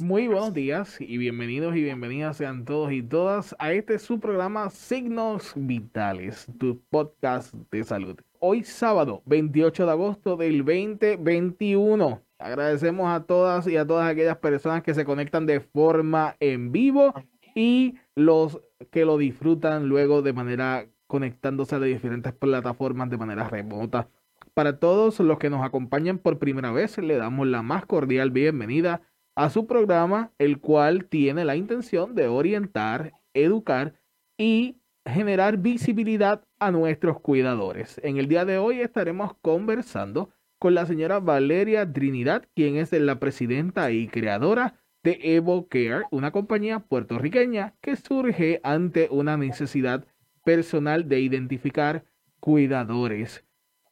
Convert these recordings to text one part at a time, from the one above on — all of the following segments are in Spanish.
Muy buenos días y bienvenidos y bienvenidas sean todos y todas a este su programa Signos Vitales, tu podcast de salud. Hoy sábado 28 de agosto del 2021. Agradecemos a todas y a todas aquellas personas que se conectan de forma en vivo y los que lo disfrutan luego de manera conectándose a diferentes plataformas de manera remota. Para todos los que nos acompañan por primera vez, le damos la más cordial bienvenida a su programa, el cual tiene la intención de orientar, educar y generar visibilidad a nuestros cuidadores. En el día de hoy estaremos conversando con la señora Valeria Trinidad, quien es la presidenta y creadora de Evo Care, una compañía puertorriqueña que surge ante una necesidad personal de identificar cuidadores.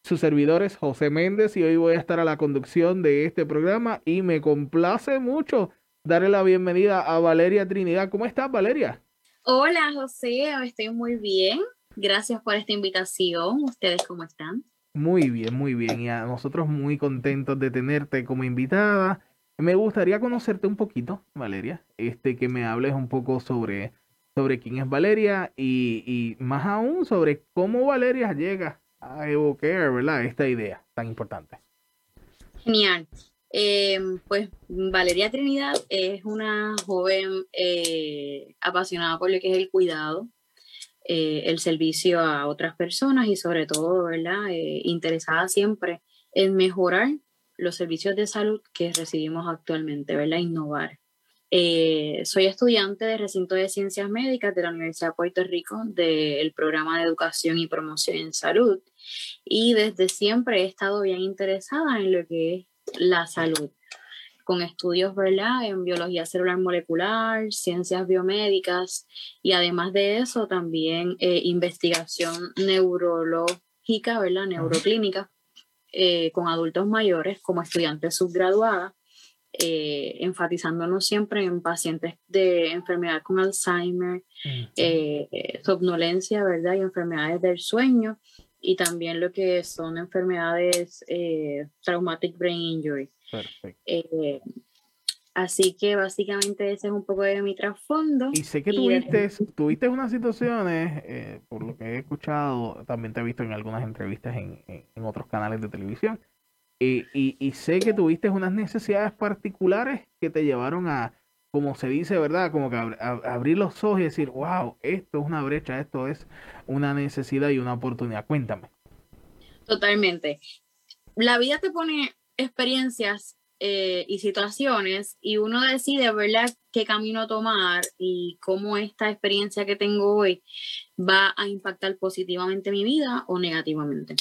Sus servidores José Méndez y hoy voy a estar a la conducción de este programa y me complace mucho darle la bienvenida a Valeria Trinidad. ¿Cómo estás, Valeria? Hola, José, estoy muy bien. Gracias por esta invitación. ¿Ustedes cómo están? Muy bien, muy bien. Y a nosotros muy contentos de tenerte como invitada. Me gustaría conocerte un poquito, Valeria, este, que me hables un poco sobre, sobre quién es Valeria y, y más aún sobre cómo Valeria llega evocar, ¿verdad? Esta idea tan importante. Genial. Eh, pues Valeria Trinidad es una joven eh, apasionada por lo que es el cuidado, eh, el servicio a otras personas y sobre todo, ¿verdad? interesada siempre en mejorar los servicios de salud que recibimos actualmente, ¿verdad? Innovar. soy estudiante de recinto de ciencias médicas de la Universidad de Puerto Rico del programa de educación y promoción en salud y desde siempre he estado bien interesada en lo que es la salud, con estudios ¿verdad? en biología celular molecular, ciencias biomédicas y además de eso también eh, investigación neurológica, ¿verdad? neuroclínica eh, con adultos mayores como estudiantes subgraduadas. Eh, enfatizándonos siempre en pacientes de enfermedad con Alzheimer, somnolencia, ¿verdad? Y enfermedades del sueño y también lo que son enfermedades eh, traumatic brain injury. Eh, así que básicamente ese es un poco de mi trasfondo. Y sé que tuviste, tuviste unas situaciones, eh, por lo que he escuchado, también te he visto en algunas entrevistas en, en, otros canales de televisión, y, y, y sé que tuviste unas necesidades particulares que te llevaron a, como se dice, ¿verdad? Como que abrir los ojos y decir, wow, esto es una brecha, esto es una necesidad y una oportunidad. Cuéntame. Totalmente. La vida te pone experiencias eh, y situaciones y uno decide, ¿verdad?, qué camino tomar y cómo esta experiencia que tengo hoy va a impactar positivamente mi vida o negativamente.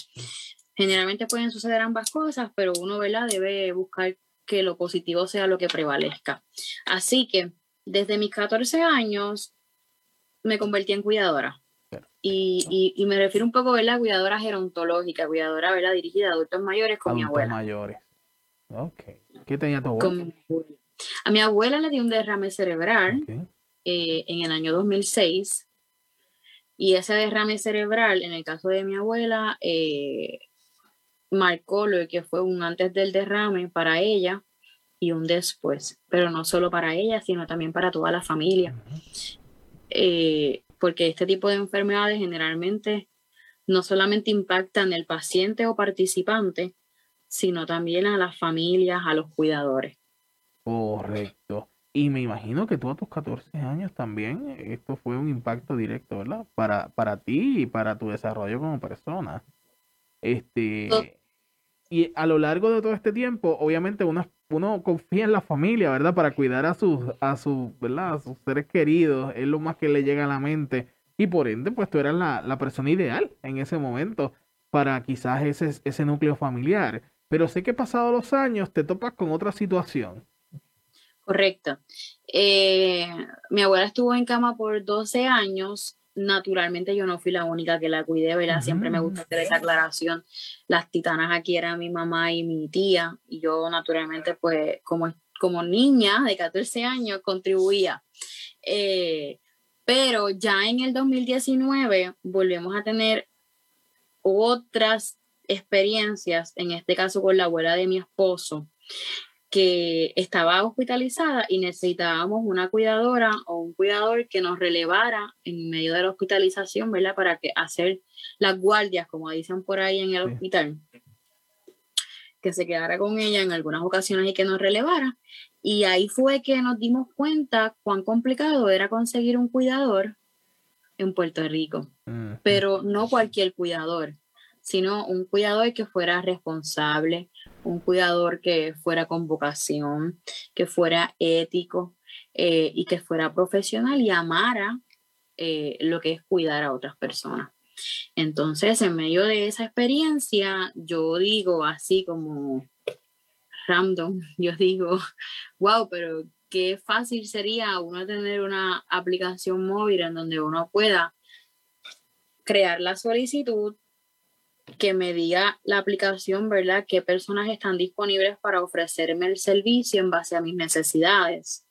Generalmente pueden suceder ambas cosas, pero uno, ¿verdad?, debe buscar que lo positivo sea lo que prevalezca. Así que desde mis 14 años me convertí en cuidadora. Y, y, me refiero un poco a la cuidadora gerontológica, cuidadora ¿verdad? dirigida a adultos mayores con mi abuela. mayores. Ok. ¿Qué tenía tu abuela? A mi abuela le dio un derrame cerebral eh, en el año 2006. Y ese derrame cerebral, en el caso de mi abuela, eh, marcó lo que fue un antes del derrame para ella y un después, pero no solo para ella, sino también para toda la familia. Eh, porque este tipo de enfermedades generalmente no solamente impactan el paciente o participante, sino también a las familias, a los cuidadores. Correcto. Y me imagino que tú a tus 14 años también, esto fue un impacto directo, ¿verdad? Para, para ti y para tu desarrollo como persona. Este, y a lo largo de todo este tiempo, obviamente uno, confía en la familia, ¿verdad? Para cuidar a sus, a sus, ¿verdad? A sus seres queridos, es lo más que le llega a la mente. Y por ende, pues tú eras la, la persona ideal en ese momento para quizás ese, ese núcleo familiar. Pero sé que pasado los años te topas con otra situación. Correcto. Eh, mi abuela estuvo en cama por 12 años naturalmente yo no fui la única que la cuidé, ¿verdad? Siempre me gusta hacer esa aclaración. Las titanas aquí eran mi mamá y mi tía, y yo naturalmente, pues, como, como niña de 14 años, contribuía. Eh, pero ya en el 2019 volvemos a tener otras experiencias, en este caso con la abuela de mi esposo, que estaba hospitalizada y necesitábamos una cuidadora o un cuidador que nos relevara en medio de la hospitalización, ¿verdad? Para que hacer las guardias, como dicen por ahí en el hospital, que se quedara con ella en algunas ocasiones y que nos relevara. Y ahí fue que nos dimos cuenta cuán complicado era conseguir un cuidador en Puerto Rico, pero no cualquier cuidador, sino un cuidador que fuera responsable, un cuidador que fuera con vocación, que fuera ético eh, y que fuera profesional y amara eh, lo que es cuidar a otras personas. Entonces, en medio de esa experiencia, yo digo así como random, yo digo, wow, pero qué fácil sería uno tener una aplicación móvil en donde uno pueda crear la solicitud, que me diga la aplicación, ¿verdad? ¿Qué personas están disponibles para ofrecerme el servicio en base a mis necesidades?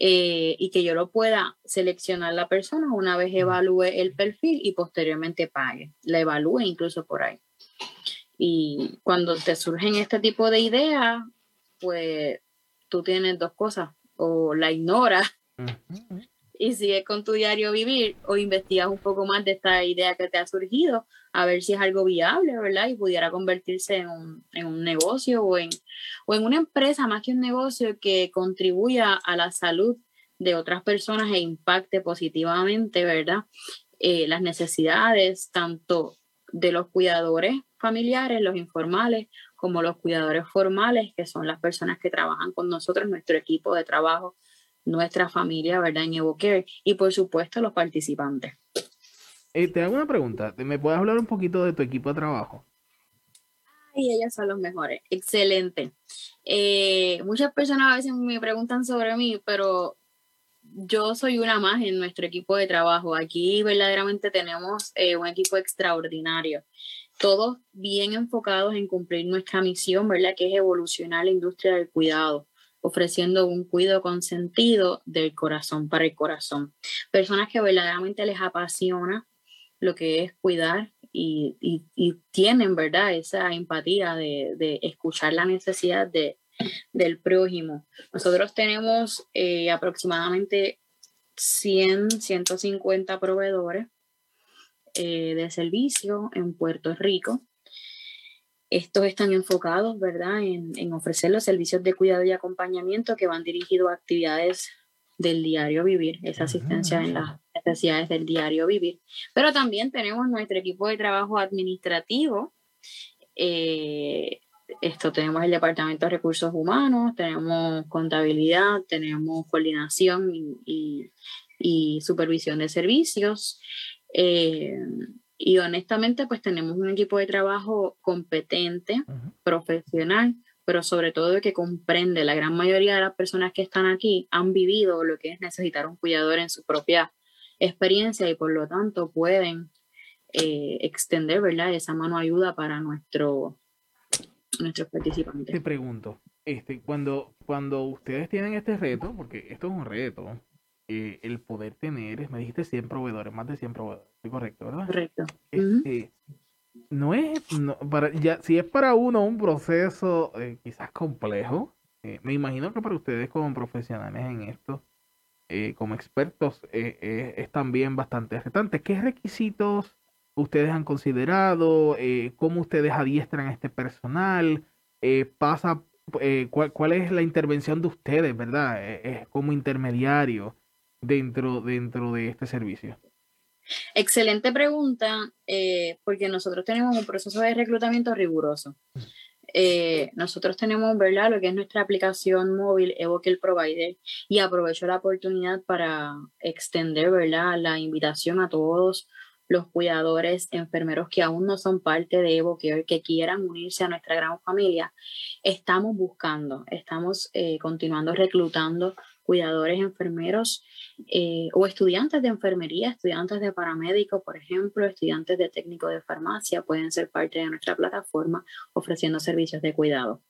Eh, y que yo lo pueda seleccionar la persona una vez evalúe el perfil y posteriormente pague, la evalúe incluso por ahí. Y cuando te surgen este tipo de ideas, pues tú tienes dos cosas, o la ignoras y sigues con tu diario vivir o investigas un poco más de esta idea que te ha surgido, a ver si es algo viable, ¿verdad? Y pudiera convertirse en un, en un negocio o en, o en una empresa más que un negocio que contribuya a la salud de otras personas e impacte positivamente, ¿verdad? Eh, las necesidades tanto de los cuidadores familiares, los informales, como los cuidadores formales, que son las personas que trabajan con nosotros, nuestro equipo de trabajo nuestra familia, ¿verdad? En EvoCare y por supuesto los participantes. Eh, te hago una pregunta, ¿me puedes hablar un poquito de tu equipo de trabajo? Ay, ellos son los mejores, excelente. Eh, muchas personas a veces me preguntan sobre mí, pero yo soy una más en nuestro equipo de trabajo. Aquí verdaderamente tenemos eh, un equipo extraordinario, todos bien enfocados en cumplir nuestra misión, ¿verdad? Que es evolucionar la industria del cuidado ofreciendo un cuidado consentido del corazón para el corazón. Personas que verdaderamente les apasiona lo que es cuidar y, tienen, ¿verdad?, esa empatía de, escuchar la necesidad de, del prójimo. Nosotros tenemos eh, aproximadamente 100, 150 proveedores eh, de servicio en Puerto Rico estos están enfocados, ¿verdad?, en, ofrecer los servicios de cuidado y acompañamiento que van dirigidos a actividades del diario vivir, esa asistencia en las necesidades del diario vivir. Pero también tenemos nuestro equipo de trabajo administrativo. Eh, esto tenemos el Departamento de Recursos Humanos, tenemos contabilidad, tenemos coordinación y, supervisión de servicios. Eh, y honestamente, pues tenemos un equipo de trabajo competente, profesional, pero sobre todo que comprende. La gran mayoría de las personas que están aquí han vivido lo que es necesitar un cuidador en su propia experiencia y por lo tanto pueden eh, extender, ¿verdad? Esa mano ayuda para nuestro, nuestros participantes. Te pregunto, este, cuando, cuando ustedes tienen este reto, porque esto es un reto, eh, el poder tener, me dijiste 100 proveedores, más de 100 proveedores, ¿estoy correcto, verdad? Correcto. Este, no es, para, ya, si es para uno un proceso eh, quizás complejo, eh, me imagino que para ustedes como profesionales en esto, como expertos, es también bastante retante. ¿Qué requisitos ustedes han considerado? ¿Cómo ustedes adiestran a este personal? ¿Pasa cuál, cuál, es la intervención de ustedes, verdad? como intermediario dentro, dentro de este servicio? Excelente pregunta, eh, porque nosotros tenemos un proceso de reclutamiento riguroso. Eh, nosotros tenemos, ¿verdad?, lo que es nuestra aplicación móvil Evoque Provider y aprovecho la oportunidad para extender, ¿verdad?, la invitación a todos los cuidadores, enfermeros que aún no son parte de Evoque, que quieran unirse a nuestra gran familia. Estamos buscando, estamos eh, continuando reclutando cuidadores, enfermeros eh, o estudiantes de enfermería, estudiantes de paramédico, por ejemplo, estudiantes de técnico de farmacia, pueden ser parte de nuestra plataforma ofreciendo servicios de cuidado.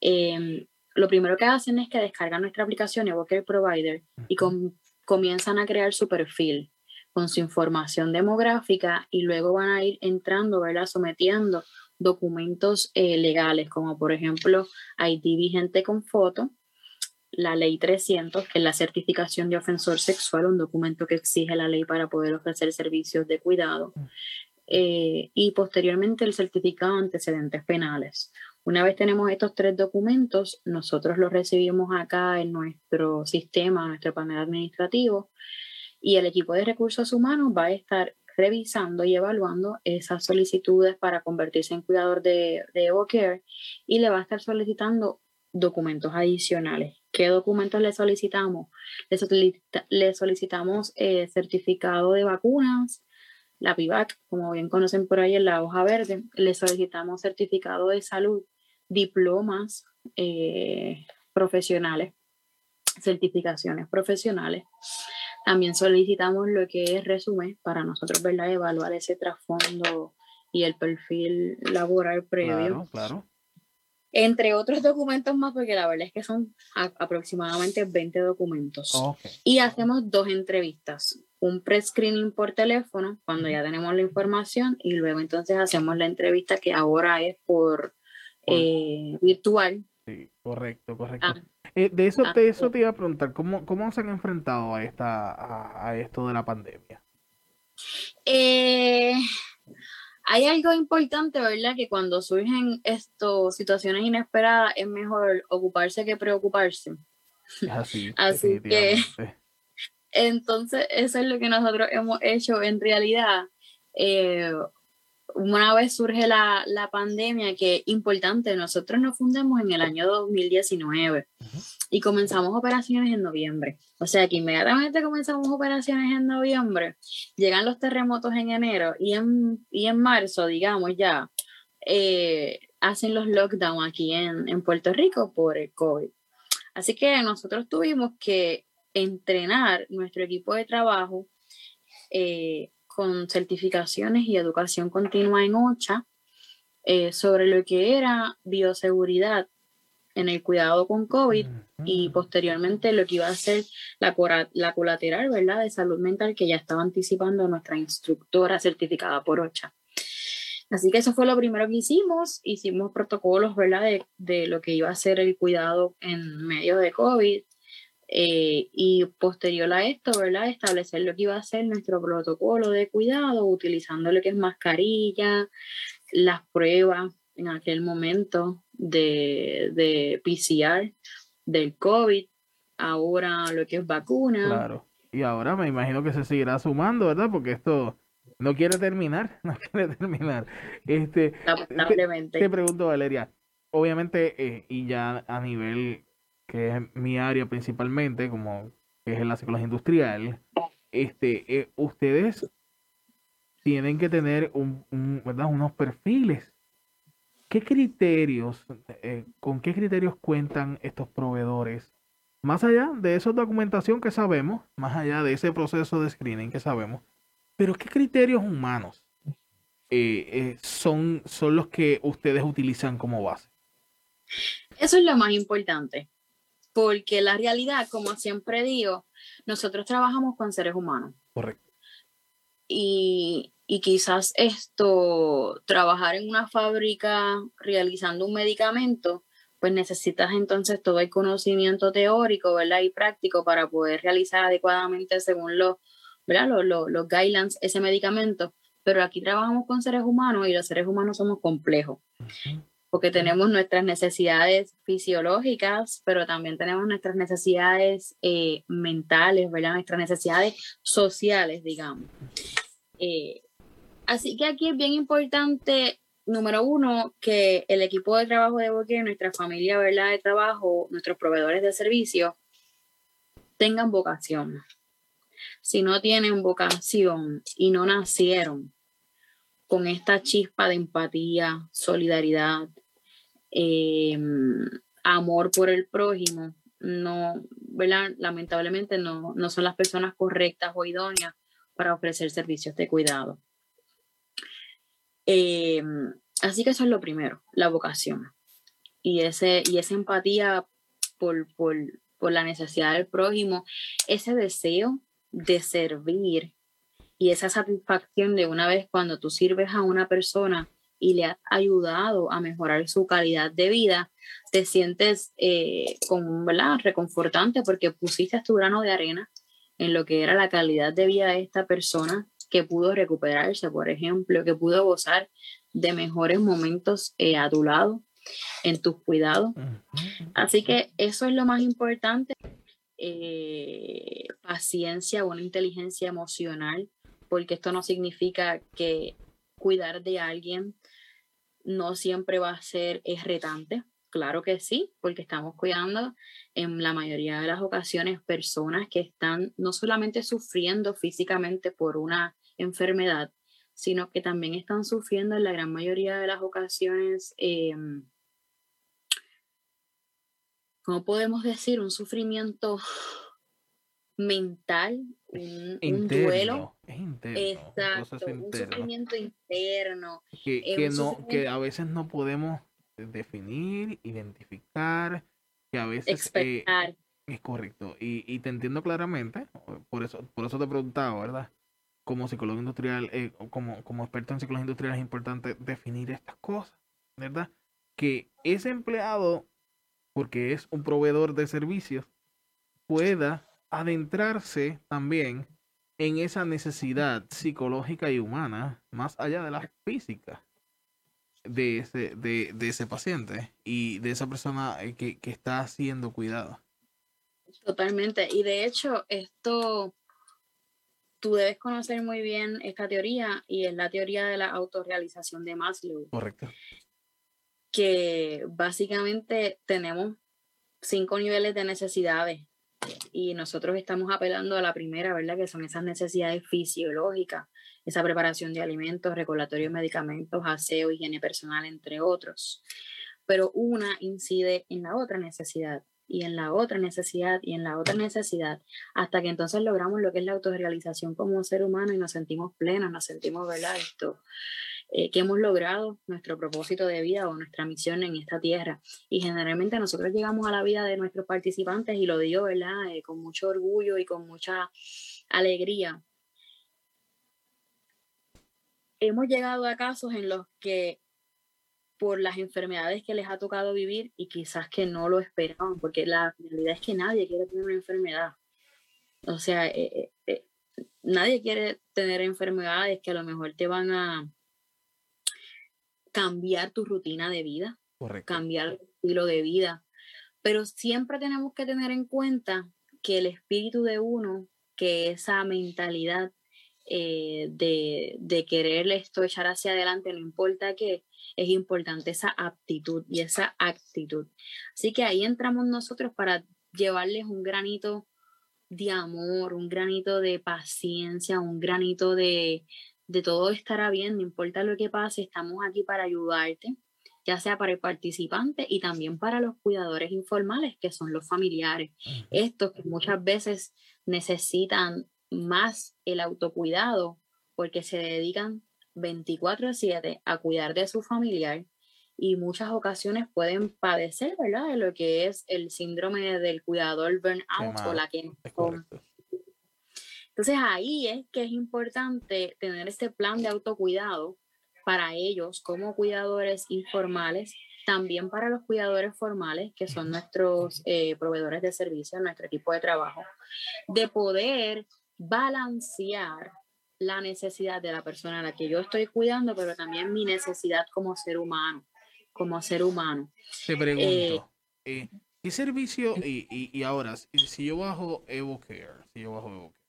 Em, lo primero que hacen es que descargan nuestra aplicación Evoker Provider y comienzan a crear su perfil con su información demográfica y luego van a ir entrando, ¿verdad? Sometiendo documentos eh, legales, como por ejemplo ID vigente con foto, la ley 300, que es la certificación de ofensor sexual, un documento que exige la ley para poder ofrecer servicios de cuidado, eh, y posteriormente el certificado de antecedentes penales. Una vez tenemos estos tres documentos, nosotros los recibimos acá en nuestro sistema, nuestro panel administrativo, y el equipo de recursos humanos va a estar revisando y evaluando esas solicitudes para convertirse en cuidador de, de EvoCare y le va a estar solicitando documentos adicionales. ¿Qué documentos le solicitamos? Le, solicitamos eh, certificado de vacunas, la PIVAC, como bien conocen por ahí en la hoja verde. Le solicitamos certificado de salud, diplomas eh, profesionales, certificaciones profesionales. También solicitamos lo que es resumen para nosotros ¿verdad? evaluar ese trasfondo y el perfil laboral previo. Claro, claro entre otros documentos más, porque la verdad es que son aproximadamente 20 documentos. Y hacemos dos entrevistas, un pre-screening por teléfono, cuando ya tenemos la información, y luego entonces hacemos la entrevista que ahora es por eh, virtual. Sí, correcto, correcto. Ah. Eh, de, eso, de eso te iba a preguntar, ¿cómo, cómo se han enfrentado a, esta, a, a esto de la pandemia? Eh hay algo importante, ¿verdad? Que cuando surgen estas situaciones inesperadas es mejor ocuparse que preocuparse. Así, Así que entonces eso es lo que nosotros hemos hecho en realidad. Eh, una vez surge la, la, pandemia, que es importante, nosotros nos fundamos en el año 2019 y comenzamos operaciones en noviembre. O sea que inmediatamente comenzamos operaciones en noviembre, llegan los terremotos en enero y en, y en marzo, digamos ya, eh, hacen los lockdowns aquí en, en Puerto Rico por el COVID. Así que nosotros tuvimos que entrenar nuestro equipo de trabajo eh, con certificaciones y educación continua en OCHA eh, sobre lo que era bioseguridad en el cuidado con COVID y posteriormente lo que iba a ser la, la colateral, ¿verdad? De salud mental que ya estaba anticipando nuestra instructora certificada por OCHA. Así que eso fue lo primero que hicimos. Hicimos protocolos, ¿verdad? De, de lo que iba a ser el cuidado en medio de COVID. Eh, y posterior a esto, ¿verdad? Establecer lo que iba a ser nuestro protocolo de cuidado, utilizando lo que es mascarilla, las pruebas en aquel momento de, de PCR del COVID, ahora lo que es vacuna. Claro. Y ahora me imagino que se seguirá sumando, ¿verdad? Porque esto no quiere terminar, no quiere terminar. Este, Lamentablemente. Te, pregunto, Valeria, obviamente, eh, y ya a nivel que es mi área principalmente, como que es la psicología industrial, este, eh, ustedes tienen que tener un, ¿verdad? unos perfiles. ¿Qué criterios, eh, con qué criterios cuentan estos proveedores? Más allá de esa documentación que sabemos, más allá de ese proceso de screening que sabemos, pero ¿qué criterios humanos eh, son, son los que ustedes utilizan como base? Eso es lo más importante porque la realidad, como siempre digo, nosotros trabajamos con seres humanos. Correcto. Y, quizás esto, trabajar en una fábrica realizando un medicamento, pues necesitas entonces todo el conocimiento teórico, ¿verdad? Y práctico para poder realizar adecuadamente según los, ¿verdad? Los, los, guidelines ese medicamento. Pero aquí trabajamos con seres humanos y los seres humanos somos complejos porque tenemos nuestras necesidades fisiológicas, pero también tenemos nuestras necesidades eh, mentales, ¿verdad? Nuestras necesidades sociales, digamos. Eh, así que aquí es bien importante, número uno, que el equipo de trabajo de Boque, nuestra familia, ¿verdad? De trabajo, nuestros proveedores de servicios, tengan vocación. Si no tienen vocación y no nacieron con esta chispa de empatía, solidaridad, eh, amor por el prójimo, no, ¿verdad? Lamentablemente no, no son las personas correctas o idóneas para ofrecer servicios de cuidado. Eh, así que eso es lo primero, la vocación. Y, ese, y esa empatía por, por, por la necesidad del prójimo, ese deseo de servir y esa satisfacción de una vez cuando tú sirves a una persona y le has ayudado a mejorar su calidad de vida, te sientes eh, como, ¿verdad? Reconfortante porque pusiste tu grano de arena en lo que era la calidad de vida de esta persona que pudo recuperarse, por ejemplo, que pudo gozar de mejores momentos eh, a tu lado, en tus cuidados. Así que eso es lo más importante. Eh, paciencia, una inteligencia emocional, porque esto no significa que cuidar de alguien no siempre va a ser es retante. Claro que sí, porque estamos cuidando en la mayoría de las ocasiones personas que están no solamente sufriendo físicamente por una enfermedad, sino que también están sufriendo en la gran mayoría de las ocasiones, eh, ¿cómo podemos decir? Un sufrimiento mental, un, duelo. Exacto, un sufrimiento interno. Que, no, que a veces no podemos definir, identificar, que a veces... Eh, es correcto. Y, y, te entiendo claramente, por eso, por eso te preguntaba, ¿verdad? Como psicólogo industrial, eh, como, como experto en psicología industrial es importante definir estas cosas, ¿verdad? Que ese empleado, porque es un proveedor de servicios, pueda adentrarse también en esa necesidad psicológica y humana, más allá de la física de ese, de, de ese paciente y de esa persona eh, que, que está siendo cuidada. Totalmente. Y de hecho, esto, tú debes conocer muy bien esta teoría y es la teoría de la autorrealización de Maslow. Correcto. Que básicamente tenemos cinco niveles de necesidades y nosotros estamos apelando a la primera, ¿verdad? Que son esas necesidades fisiológicas, esa preparación de alimentos, recolatorios de medicamentos, aseo, higiene personal, entre otros. Pero una incide en la otra necesidad y en la otra necesidad y en la otra necesidad, hasta que entonces logramos lo que es la autorrealización como ser humano y nos sentimos plenos, nos sentimos, ¿verdad? Esto, eh, que hemos logrado nuestro propósito de vida o nuestra misión en esta tierra. Y generalmente nosotros llegamos a la vida de nuestros participantes y lo digo, ¿verdad? Eh, con mucho orgullo y con mucha alegría. Hemos llegado a casos en los que por las enfermedades que les ha tocado vivir y quizás que no lo esperaban, porque la realidad es que nadie quiere tener una enfermedad. O sea, eh, nadie quiere tener enfermedades que a lo mejor te van a, cambiar tu rutina de vida, cambiar tu estilo de vida. Pero siempre tenemos que tener en cuenta que el espíritu de uno, que esa mentalidad eh, de, de querer esto echar hacia adelante, no importa qué, es importante esa aptitud y esa actitud. Así que ahí entramos nosotros para llevarles un granito de amor, un granito de paciencia, un granito de, de todo estará bien, no importa lo que pase, estamos aquí para ayudarte, ya sea para el participante y también para los cuidadores informales, que son los familiares. Estos que muchas veces necesitan más el autocuidado porque se dedican 24 a 7 a cuidar de su familiar y muchas ocasiones pueden padecer, ¿verdad? De lo que es el síndrome del cuidador burnout o la que entonces ahí es que es importante tener este plan de autocuidado para ellos como cuidadores informales, también para los cuidadores formales, que son nuestros eh, proveedores de servicios, nuestro equipo de trabajo, de poder balancear la necesidad de la persona a la que yo estoy cuidando, pero también mi necesidad como ser humano, como ser humano. Te pregunto, eh, eh, ¿qué servicio, y, y, y, ahora, si yo bajo EvoCare, si yo bajo EvoCare,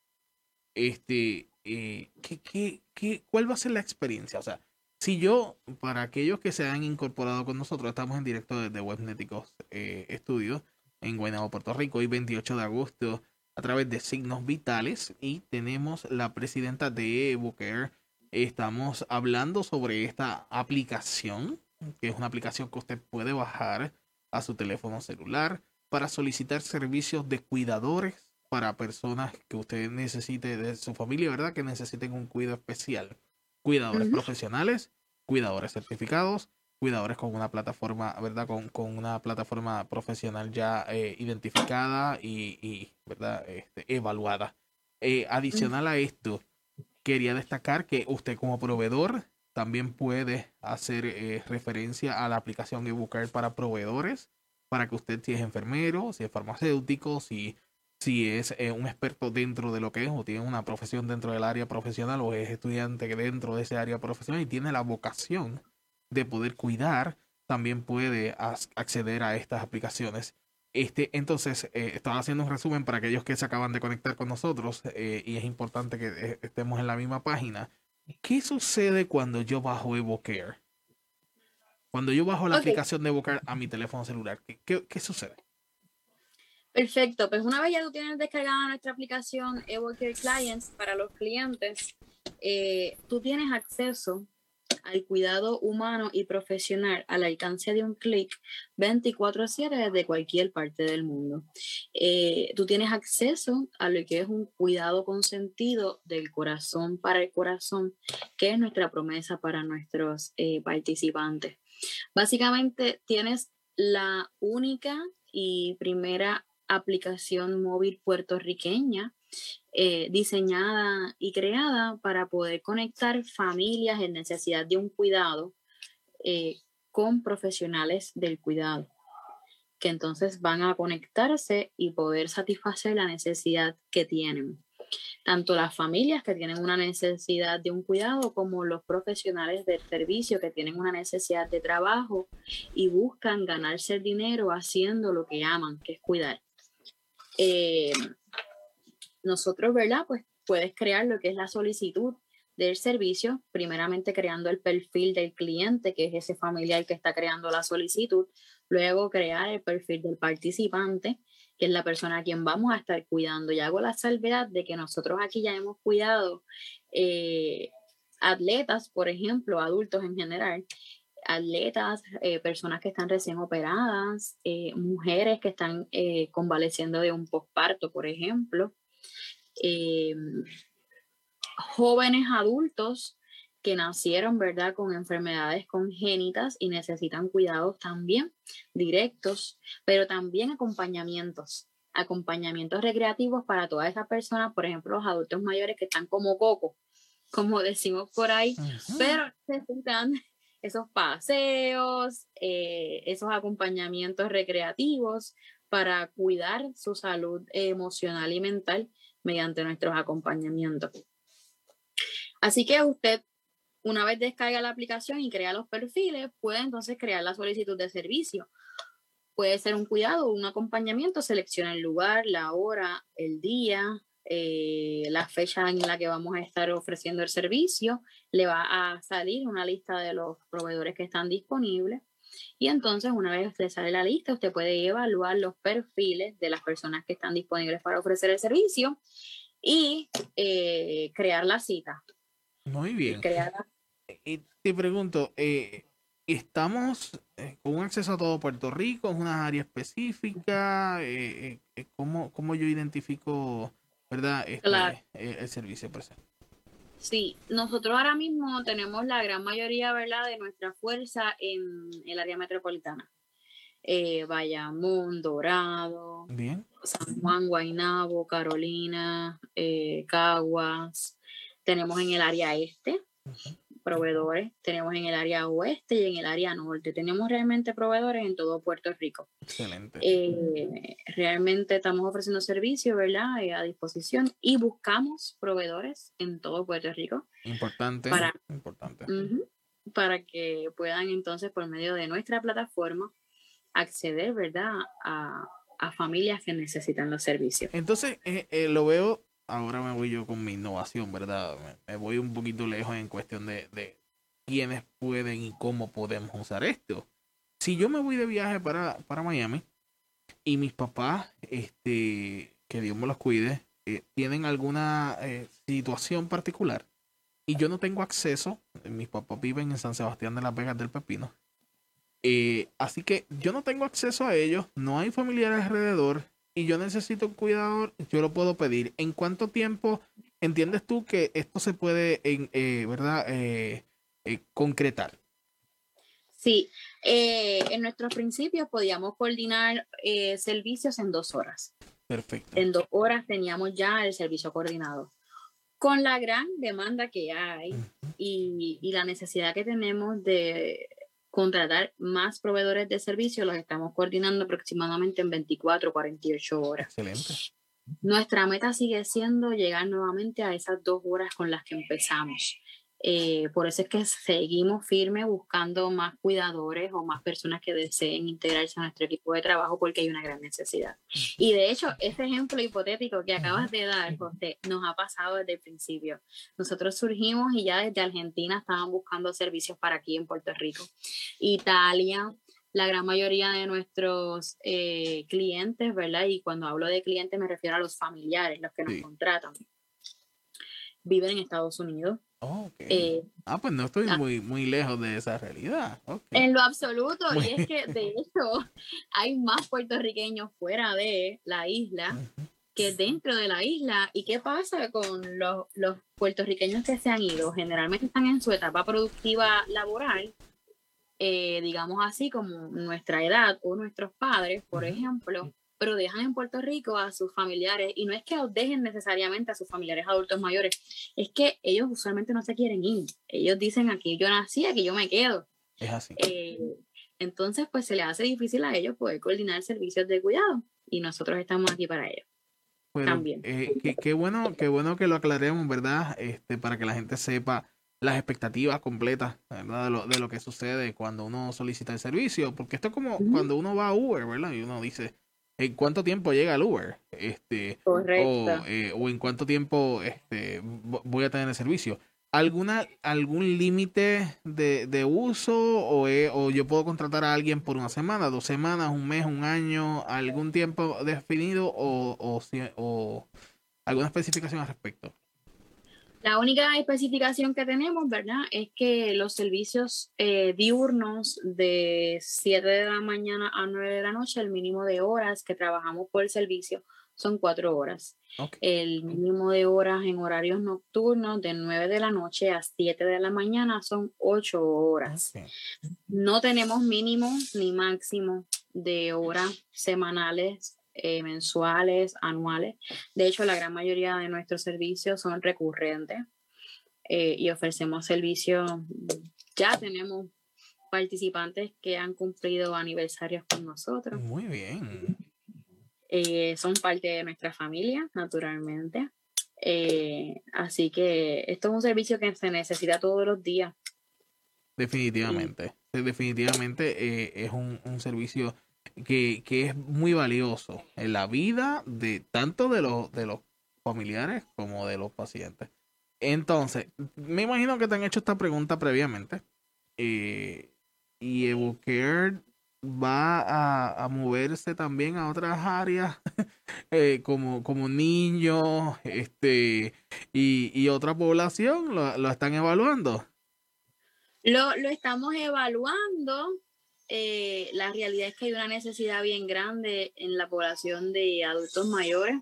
este, eh, ¿qué, qué, qué, cuál va a ser la experiencia? O sea, si yo, para aquellos que se han incorporado con nosotros, estamos en directo desde Webneticos eh, Estudios en Guaynabo, Puerto Rico, hoy 28 de agosto, a través de Signos Vitales, y tenemos la presidenta de Evocare. Estamos hablando sobre esta aplicación, que es una aplicación que usted puede bajar a su teléfono celular para solicitar servicios de cuidadores para personas que usted necesite de su familia, ¿verdad? Que necesiten un cuidado especial. Cuidadores profesionales, cuidadores certificados, cuidadores con una plataforma, ¿verdad? Con, con una plataforma profesional ya eh, identificada y, y, ¿verdad? Este, evaluada. Eh, adicional a esto, quería destacar que usted como proveedor también puede hacer eh, referencia a la aplicación eBooker para proveedores, para que usted si es enfermero, si es farmacéutico, si, si es eh, un experto dentro de lo que es o tiene una profesión dentro del área profesional o es estudiante dentro de ese área profesional y tiene la vocación de poder cuidar, también puede acceder a estas aplicaciones. Este, entonces, eh, estaba haciendo un resumen para aquellos que se acaban de conectar con nosotros y es importante que estemos en la misma página. ¿Qué sucede cuando yo bajo EvoCare? Cuando yo bajo la aplicación de EvoCare a mi teléfono celular, ¿qué, sucede? Perfecto, pues una vez ya tú tienes descargada nuestra aplicación EvoCare Clients para los clientes, eh, tú tienes acceso al cuidado humano y profesional al alcance de un clic 24/7 desde cualquier parte del mundo. Eh, tú tienes acceso a lo que es un cuidado consentido del corazón para el corazón, que es nuestra promesa para nuestros eh, participantes. Básicamente tienes la única y primera aplicación móvil puertorriqueña eh, diseñada y creada para poder conectar familias en necesidad de un cuidado eh, con profesionales del cuidado, que entonces van a conectarse y poder satisfacer la necesidad que tienen. Tanto las familias que tienen una necesidad de un cuidado como los profesionales del servicio que tienen una necesidad de trabajo y buscan ganarse el dinero haciendo lo que aman, que es cuidar. Eh, nosotros, ¿verdad? Pues puedes crear lo que es la solicitud del servicio, primeramente creando el perfil del cliente, que es ese familiar que está creando la solicitud, luego crear el perfil del participante, que es la persona a quien vamos a estar cuidando. Y hago la salvedad de que nosotros aquí ya hemos cuidado eh, atletas, por ejemplo, adultos en general, atletas, eh, personas que están recién operadas, eh, mujeres que están convaleciendo de un posparto, por ejemplo, Em, jóvenes adultos que nacieron, ¿verdad?, con enfermedades congénitas y necesitan cuidados también directos, pero también acompañamientos, acompañamientos recreativos para todas esas personas, por ejemplo, los adultos mayores que están como coco, como decimos por ahí, pero necesitan esos paseos, eh, esos acompañamientos recreativos para cuidar su salud emocional y mental mediante nuestros acompañamientos. Así que usted, una vez descarga la aplicación y crea los perfiles, puede entonces crear la solicitud de servicio. Puede ser un cuidado un acompañamiento, selecciona el lugar, la hora, el día, eh, la fecha en la que vamos a estar ofreciendo el servicio, le va a salir una lista de los proveedores que están disponibles. Y entonces, una vez le sale la lista, usted puede evaluar los perfiles de las personas que están disponibles para ofrecer el servicio y eh, crear la cita. Muy bien. Y te pregunto, eh, ¿estamos eh, con un acceso a todo Puerto Rico? ¿Es una área específica? ¿cómo, ¿cómo, yo identifico verdad este, el servicio presente? Sí, nosotros ahora mismo tenemos la gran mayoría, ¿verdad?, de nuestra fuerza en el área metropolitana. Eh, Bayamón, Dorado, San Juan, Guaynabo, Carolina, eh, Caguas. Tenemos en el área este, proveedores. Tenemos en el área oeste y en el área norte. Tenemos realmente proveedores en todo Puerto Rico. Excelente. Eh, realmente estamos ofreciendo servicios, ¿verdad? Eh, a disposición y buscamos proveedores en todo Puerto Rico. Importante. Para, importante. para que puedan entonces, por medio de nuestra plataforma, acceder, ¿verdad? A, a familias que necesitan los servicios. Entonces, eh, lo veo ahora me voy yo con mi innovación, ¿verdad? Me, voy un poquito lejos en cuestión de, de quiénes pueden y cómo podemos usar esto. Si yo me voy de viaje para, para Miami y mis papás, este, que Dios me los cuide, eh, tienen alguna eh, situación particular y yo no tengo acceso, mis papás viven en San Sebastián de las Vegas del Pepino, eh, así que yo no tengo acceso a ellos, no hay familiares alrededor, y yo necesito un cuidador, yo lo puedo pedir. ¿En cuánto tiempo entiendes tú que esto se puede, en, eh, verdad, eh, eh, concretar? Sí, en nuestros principios podíamos coordinar servicios en dos horas. Perfecto. En dos horas teníamos ya el servicio coordinado. con la gran demanda que hay y, y, la necesidad que tenemos de contratar más proveedores de servicios, los estamos coordinando aproximadamente en 24 o 48 horas. Excelente. Nuestra meta sigue siendo llegar nuevamente a esas dos horas con las que empezamos. Eh, por eso es que seguimos firmes buscando más cuidadores o más personas que deseen integrarse a nuestro equipo de trabajo porque hay una gran necesidad. Y de hecho, este ejemplo hipotético que acabas de dar, José, nos ha pasado desde el principio. Nosotros surgimos y ya desde Argentina estaban buscando servicios para aquí en Puerto Rico. Italia, la gran mayoría de nuestros eh, clientes, ¿verdad? Y cuando hablo de clientes me refiero a los familiares, los que nos contratan. Viven en Estados Unidos eh, ah, pues no estoy ah. muy, muy lejos de esa realidad. En lo absoluto, y es que de hecho hay más puertorriqueños fuera de la isla que dentro de la isla. ¿Y qué pasa con los, los puertorriqueños que se han ido? Generalmente están en su etapa productiva laboral, eh, digamos así, como nuestra edad o nuestros padres, por ejemplo pero dejan en Puerto Rico a sus familiares y no es que dejen necesariamente a sus familiares adultos mayores, es que ellos usualmente no se quieren ir. Ellos dicen aquí yo nací, aquí yo me quedo. Es así. Eh, entonces, pues se les hace difícil a ellos poder coordinar servicios de cuidado y nosotros estamos aquí para ellos. También. Eh, qué, bueno, qué bueno que lo aclaremos, ¿verdad? Este, para que la gente sepa las expectativas completas ¿verdad? De, lo, de lo que sucede cuando uno solicita el servicio, porque esto es como cuando uno va a Uber, ¿verdad? Y uno dice, en cuánto tiempo llega el Uber, este, eh, O, en cuánto tiempo este, voy a tener el servicio. ¿Alguna, ¿Algún límite de, de, uso o, o, yo puedo contratar a alguien por una semana, dos semanas, un mes, un año, algún tiempo definido o, o, o alguna especificación al respecto? La única especificación que tenemos, ¿verdad? Es que los servicios eh, diurnos de 7 de la mañana a 9 de la noche, el mínimo de horas que trabajamos por el servicio son 4 horas. El mínimo de horas en horarios nocturnos de 9 de la noche a 7 de la mañana son 8 horas. No tenemos mínimo ni máximo de horas semanales eh, mensuales, anuales. De hecho, la gran mayoría de nuestros servicios son recurrentes eh, y ofrecemos servicios. Ya tenemos participantes que han cumplido aniversarios con nosotros. Muy bien. Eh, son parte de nuestra familia, naturalmente. así que esto es un servicio que se necesita todos los días. Definitivamente, definitivamente es un, un servicio que, es muy valioso en la vida de tanto de los, de los familiares como de los pacientes. Entonces, me imagino que te han hecho esta pregunta previamente. Eh, y Evocare va a, moverse también a otras áreas eh, como, como niños este, y, otra población. ¿Lo, lo están evaluando? Lo, lo estamos evaluando. Eh, la realidad es que hay una necesidad bien grande en la población de adultos mayores.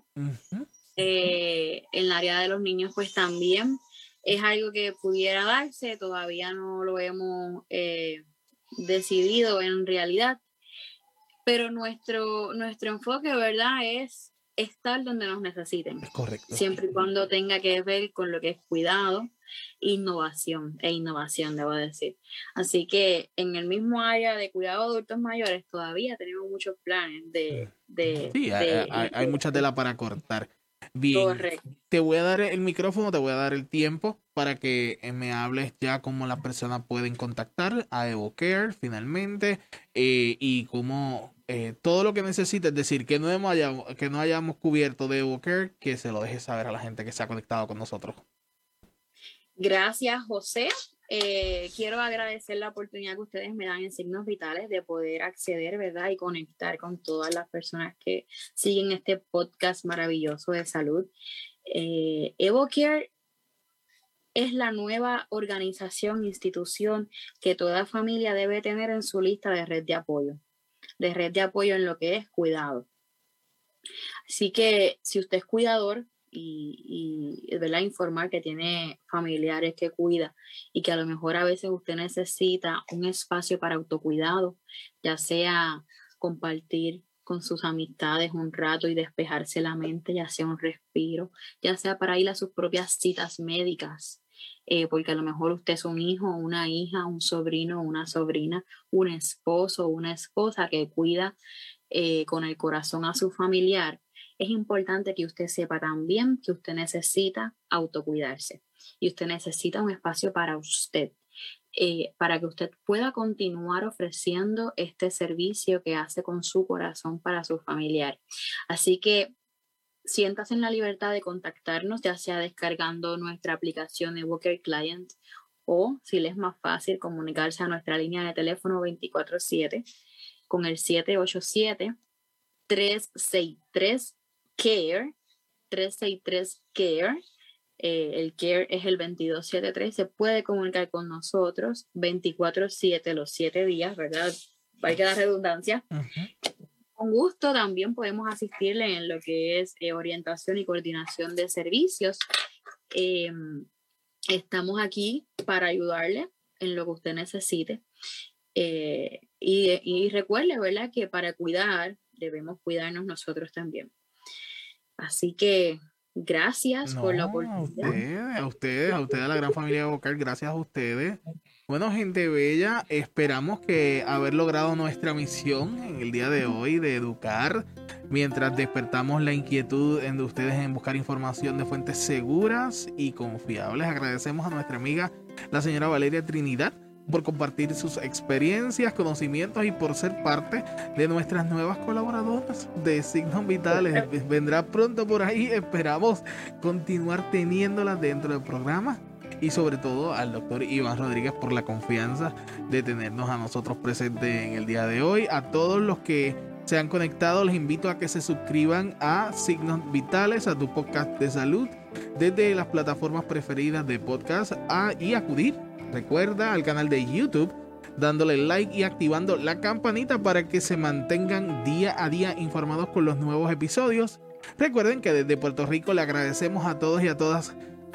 Eh, en el área de los niños, pues también es algo que pudiera darse, todavía no lo hemos eh, decidido en realidad, pero nuestro, nuestro enfoque, ¿verdad? Es estar donde nos necesiten. Correcto. Siempre y cuando tenga que ver con lo que es cuidado, innovación e innovación, debo decir. Así que en el mismo área de cuidado de adultos mayores todavía tenemos muchos planes de... de sí, hay, hay, mucha tela para cortar. Bien, te voy a dar el micrófono, te voy a dar el tiempo para que me hables ya cómo las personas pueden contactar a EvoCare finalmente eh, y cómo eh, todo lo que necesites, es decir, que no, hemos que no hayamos cubierto de EvoCare, que se lo deje saber a la gente que se ha conectado con nosotros. Gracias, José. Eh, quiero agradecer la oportunidad que ustedes me dan en Signos Vitales de poder acceder, ¿verdad? Y conectar con todas las personas que siguen este podcast maravilloso de salud. Eh, EvoCare es la nueva organización, institución que toda familia debe tener en su lista de red de apoyo, de red de apoyo en lo que es cuidado. Así que si usted es cuidador, y, y ¿verdad? informar que tiene familiares que cuida y que a lo mejor a veces usted necesita un espacio para autocuidado, ya sea compartir con sus amistades un rato y despejarse la mente, ya sea un respiro, ya sea para ir a sus propias citas médicas, eh, porque a lo mejor usted es un hijo, una hija, un sobrino, una sobrina, un esposo, una esposa que cuida eh, con el corazón a su familiar. Es importante que usted sepa también que usted necesita autocuidarse y usted necesita un espacio para usted eh, para que usted pueda continuar ofreciendo este servicio que hace con su corazón para su familiar. Así que siéntase en la libertad de contactarnos, ya sea descargando nuestra aplicación de Walker Client o si le es más fácil comunicarse a nuestra línea de teléfono 24/7 con el 787 363 CARE 363 CARE eh, el CARE es el 2273, se puede comunicar con nosotros 24-7 los 7 días, ¿verdad? Hay que dar redundancia. Con gusto también podemos asistirle en lo que es eh, orientación y coordinación de servicios. Em, estamos aquí para ayudarle en lo que usted necesite. Eh, y, y recuerde, ¿verdad? Que para cuidar debemos cuidarnos nosotros también. Así que Gracias por la oportunidad. A ustedes, a ustedes, a la gran familia vocal, gracias a ustedes. Bueno, gente bella, esperamos que haber logrado nuestra misión en el día de hoy de educar mientras despertamos la inquietud de ustedes en buscar información de fuentes seguras y confiables. Agradecemos a nuestra amiga, la señora Valeria Trinidad, por compartir sus experiencias, conocimientos y por ser parte de nuestras nuevas colaboradoras de Signos Vitales. Vendrá pronto por ahí, esperamos continuar teniéndolas dentro del programa y sobre todo al doctor Iván Rodríguez por la confianza de tenernos a nosotros presentes en el día de hoy. A todos los que se han conectado, les invito a que se suscriban a Signos Vitales, a tu podcast de salud, desde las plataformas preferidas de podcast a, y acudir Recuerda al canal de YouTube dándole like y activando la campanita para que se mantengan día a día informados con los nuevos episodios. Recuerden que desde Puerto Rico le agradecemos a todos y a todas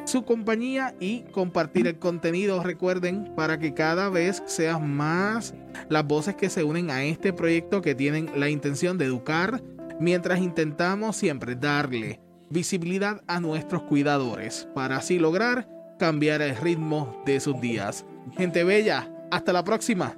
su compañía y compartir el contenido. Recuerden para que cada vez sean más las voces que se unen a este proyecto que tienen la intención de educar mientras intentamos siempre darle visibilidad a nuestros cuidadores para así lograr cambiar el ritmo de sus días. Gente bella, hasta la próxima.